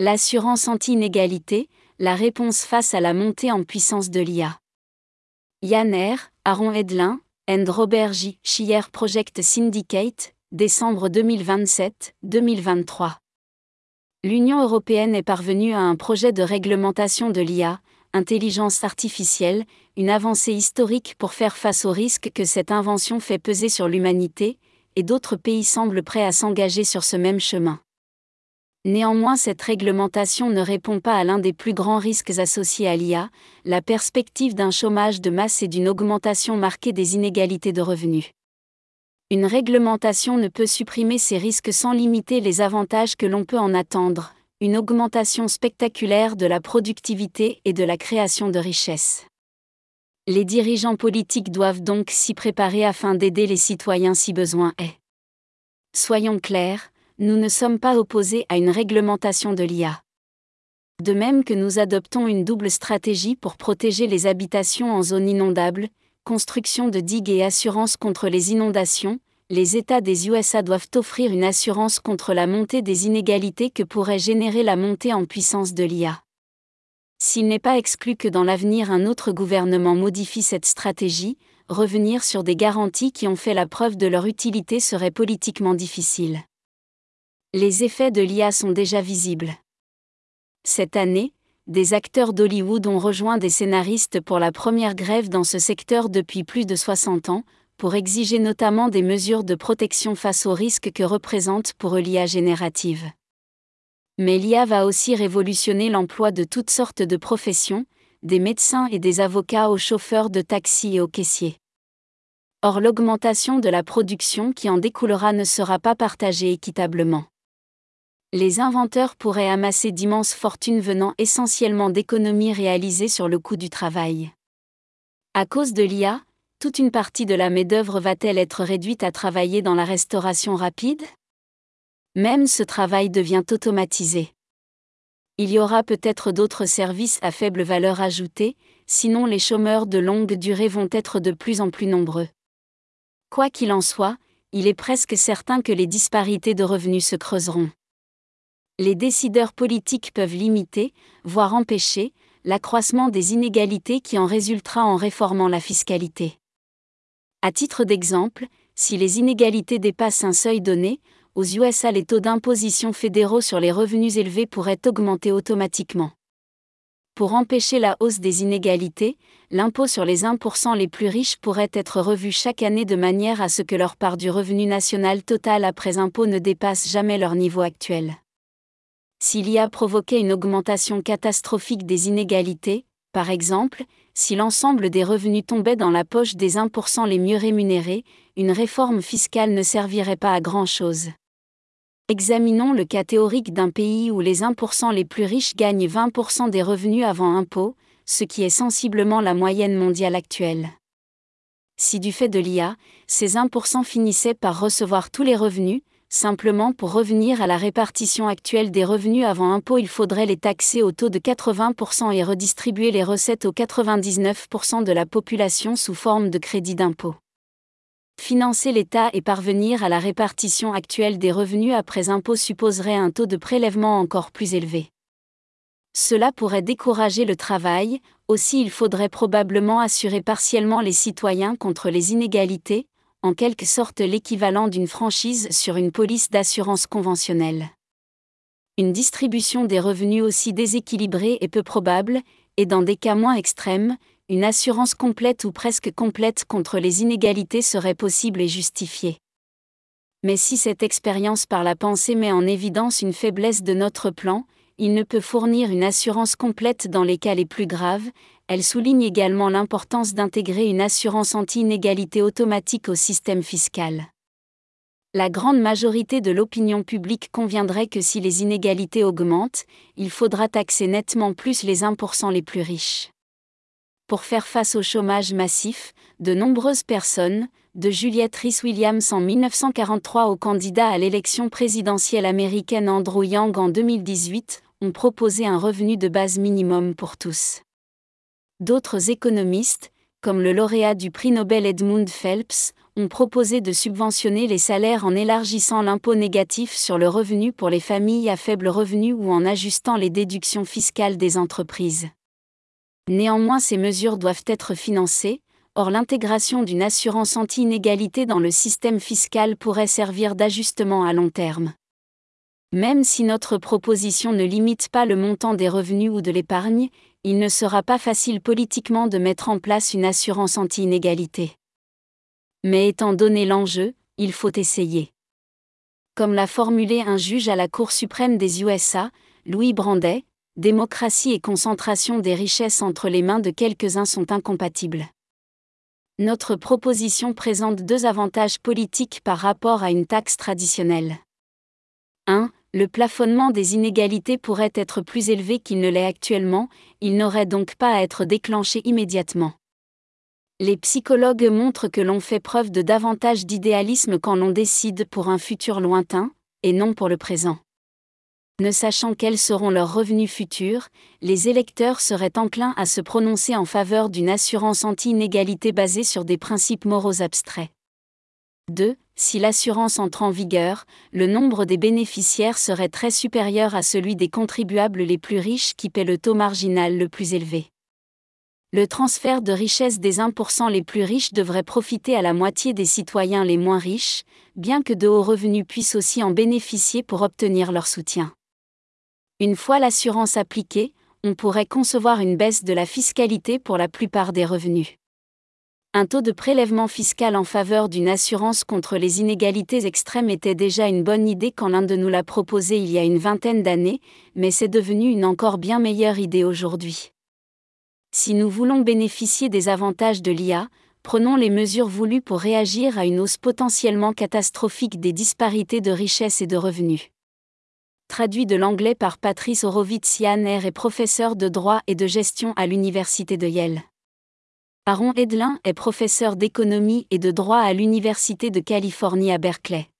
L'assurance anti-inégalité, la réponse face à la montée en puissance de l'IA. Yann R., Aaron Edlin, and Robert J. Schier Project Syndicate, décembre 2027-2023. L'Union européenne est parvenue à un projet de réglementation de l'IA, intelligence artificielle, une avancée historique pour faire face aux risques que cette invention fait peser sur l'humanité, et d'autres pays semblent prêts à s'engager sur ce même chemin. Néanmoins, cette réglementation ne répond pas à l'un des plus grands risques associés à l'IA, la perspective d'un chômage de masse et d'une augmentation marquée des inégalités de revenus. Une réglementation ne peut supprimer ces risques sans limiter les avantages que l'on peut en attendre, une augmentation spectaculaire de la productivité et de la création de richesses. Les dirigeants politiques doivent donc s'y préparer afin d'aider les citoyens si besoin est. Soyons clairs, nous ne sommes pas opposés à une réglementation de l'IA. De même que nous adoptons une double stratégie pour protéger les habitations en zone inondable, construction de digues et assurance contre les inondations, les États des USA doivent offrir une assurance contre la montée des inégalités que pourrait générer la montée en puissance de l'IA. S'il n'est pas exclu que dans l'avenir un autre gouvernement modifie cette stratégie, revenir sur des garanties qui ont fait la preuve de leur utilité serait politiquement difficile les effets de l'IA sont déjà visibles. Cette année, des acteurs d'Hollywood ont rejoint des scénaristes pour la première grève dans ce secteur depuis plus de 60 ans, pour exiger notamment des mesures de protection face aux risques que représente pour eux l'IA générative. Mais l'IA va aussi révolutionner l'emploi de toutes sortes de professions, des médecins et des avocats aux chauffeurs de taxi et aux caissiers. Or l'augmentation de la production qui en découlera ne sera pas partagée équitablement les inventeurs pourraient amasser d'immenses fortunes venant essentiellement d'économies réalisées sur le coût du travail. À cause de l'IA, toute une partie de la main-d'œuvre va-t-elle être réduite à travailler dans la restauration rapide? Même ce travail devient automatisé. Il y aura peut-être d'autres services à faible valeur ajoutée, sinon les chômeurs de longue durée vont être de plus en plus nombreux. Quoi qu'il en soit, il est presque certain que les disparités de revenus se creuseront les décideurs politiques peuvent limiter, voire empêcher, l'accroissement des inégalités qui en résultera en réformant la fiscalité. À titre d'exemple, si les inégalités dépassent un seuil donné, aux USA les taux d'imposition fédéraux sur les revenus élevés pourraient augmenter automatiquement. Pour empêcher la hausse des inégalités, l'impôt sur les 1% les plus riches pourrait être revu chaque année de manière à ce que leur part du revenu national total après impôt ne dépasse jamais leur niveau actuel. S'il y a provoqué une augmentation catastrophique des inégalités, par exemple, si l'ensemble des revenus tombait dans la poche des 1% les mieux rémunérés, une réforme fiscale ne servirait pas à grand-chose. Examinons le cas théorique d'un pays où les 1% les plus riches gagnent 20% des revenus avant impôt, ce qui est sensiblement la moyenne mondiale actuelle. Si du fait de l'IA, ces 1% finissaient par recevoir tous les revenus, Simplement pour revenir à la répartition actuelle des revenus avant impôt, il faudrait les taxer au taux de 80% et redistribuer les recettes aux 99% de la population sous forme de crédit d'impôt. Financer l'État et parvenir à la répartition actuelle des revenus après impôt supposerait un taux de prélèvement encore plus élevé. Cela pourrait décourager le travail, aussi il faudrait probablement assurer partiellement les citoyens contre les inégalités, en quelque sorte l'équivalent d'une franchise sur une police d'assurance conventionnelle. Une distribution des revenus aussi déséquilibrée est peu probable, et dans des cas moins extrêmes, une assurance complète ou presque complète contre les inégalités serait possible et justifiée. Mais si cette expérience par la pensée met en évidence une faiblesse de notre plan, il ne peut fournir une assurance complète dans les cas les plus graves, elle souligne également l'importance d'intégrer une assurance anti-inégalité automatique au système fiscal. La grande majorité de l'opinion publique conviendrait que si les inégalités augmentent, il faudra taxer nettement plus les 1% les plus riches. Pour faire face au chômage massif, de nombreuses personnes, de Juliette Rhys-Williams en 1943 au candidat à l'élection présidentielle américaine Andrew Yang en 2018, ont proposé un revenu de base minimum pour tous. D'autres économistes, comme le lauréat du prix Nobel Edmund Phelps, ont proposé de subventionner les salaires en élargissant l'impôt négatif sur le revenu pour les familles à faible revenu ou en ajustant les déductions fiscales des entreprises. Néanmoins, ces mesures doivent être financées, or l'intégration d'une assurance anti-inégalité dans le système fiscal pourrait servir d'ajustement à long terme. Même si notre proposition ne limite pas le montant des revenus ou de l'épargne, il ne sera pas facile politiquement de mettre en place une assurance anti-inégalité. Mais étant donné l'enjeu, il faut essayer. Comme l'a formulé un juge à la Cour suprême des USA, Louis Brandet, démocratie et concentration des richesses entre les mains de quelques-uns sont incompatibles. Notre proposition présente deux avantages politiques par rapport à une taxe traditionnelle. 1 le plafonnement des inégalités pourrait être plus élevé qu'il ne l'est actuellement, il n'aurait donc pas à être déclenché immédiatement. Les psychologues montrent que l'on fait preuve de davantage d'idéalisme quand l'on décide pour un futur lointain, et non pour le présent. Ne sachant quels seront leurs revenus futurs, les électeurs seraient enclins à se prononcer en faveur d'une assurance anti-inégalité basée sur des principes moraux abstraits. 2. Si l'assurance entre en vigueur, le nombre des bénéficiaires serait très supérieur à celui des contribuables les plus riches qui paient le taux marginal le plus élevé. Le transfert de richesse des 1% les plus riches devrait profiter à la moitié des citoyens les moins riches, bien que de hauts revenus puissent aussi en bénéficier pour obtenir leur soutien. Une fois l'assurance appliquée, on pourrait concevoir une baisse de la fiscalité pour la plupart des revenus. Un taux de prélèvement fiscal en faveur d'une assurance contre les inégalités extrêmes était déjà une bonne idée quand l'un de nous l'a proposé il y a une vingtaine d'années, mais c'est devenu une encore bien meilleure idée aujourd'hui. Si nous voulons bénéficier des avantages de l'IA, prenons les mesures voulues pour réagir à une hausse potentiellement catastrophique des disparités de richesse et de revenus. Traduit de l'anglais par Patrice Horowitz-Yanner et professeur de droit et de gestion à l'Université de Yale. Aaron Edlin est professeur d'économie et de droit à l'Université de Californie à Berkeley.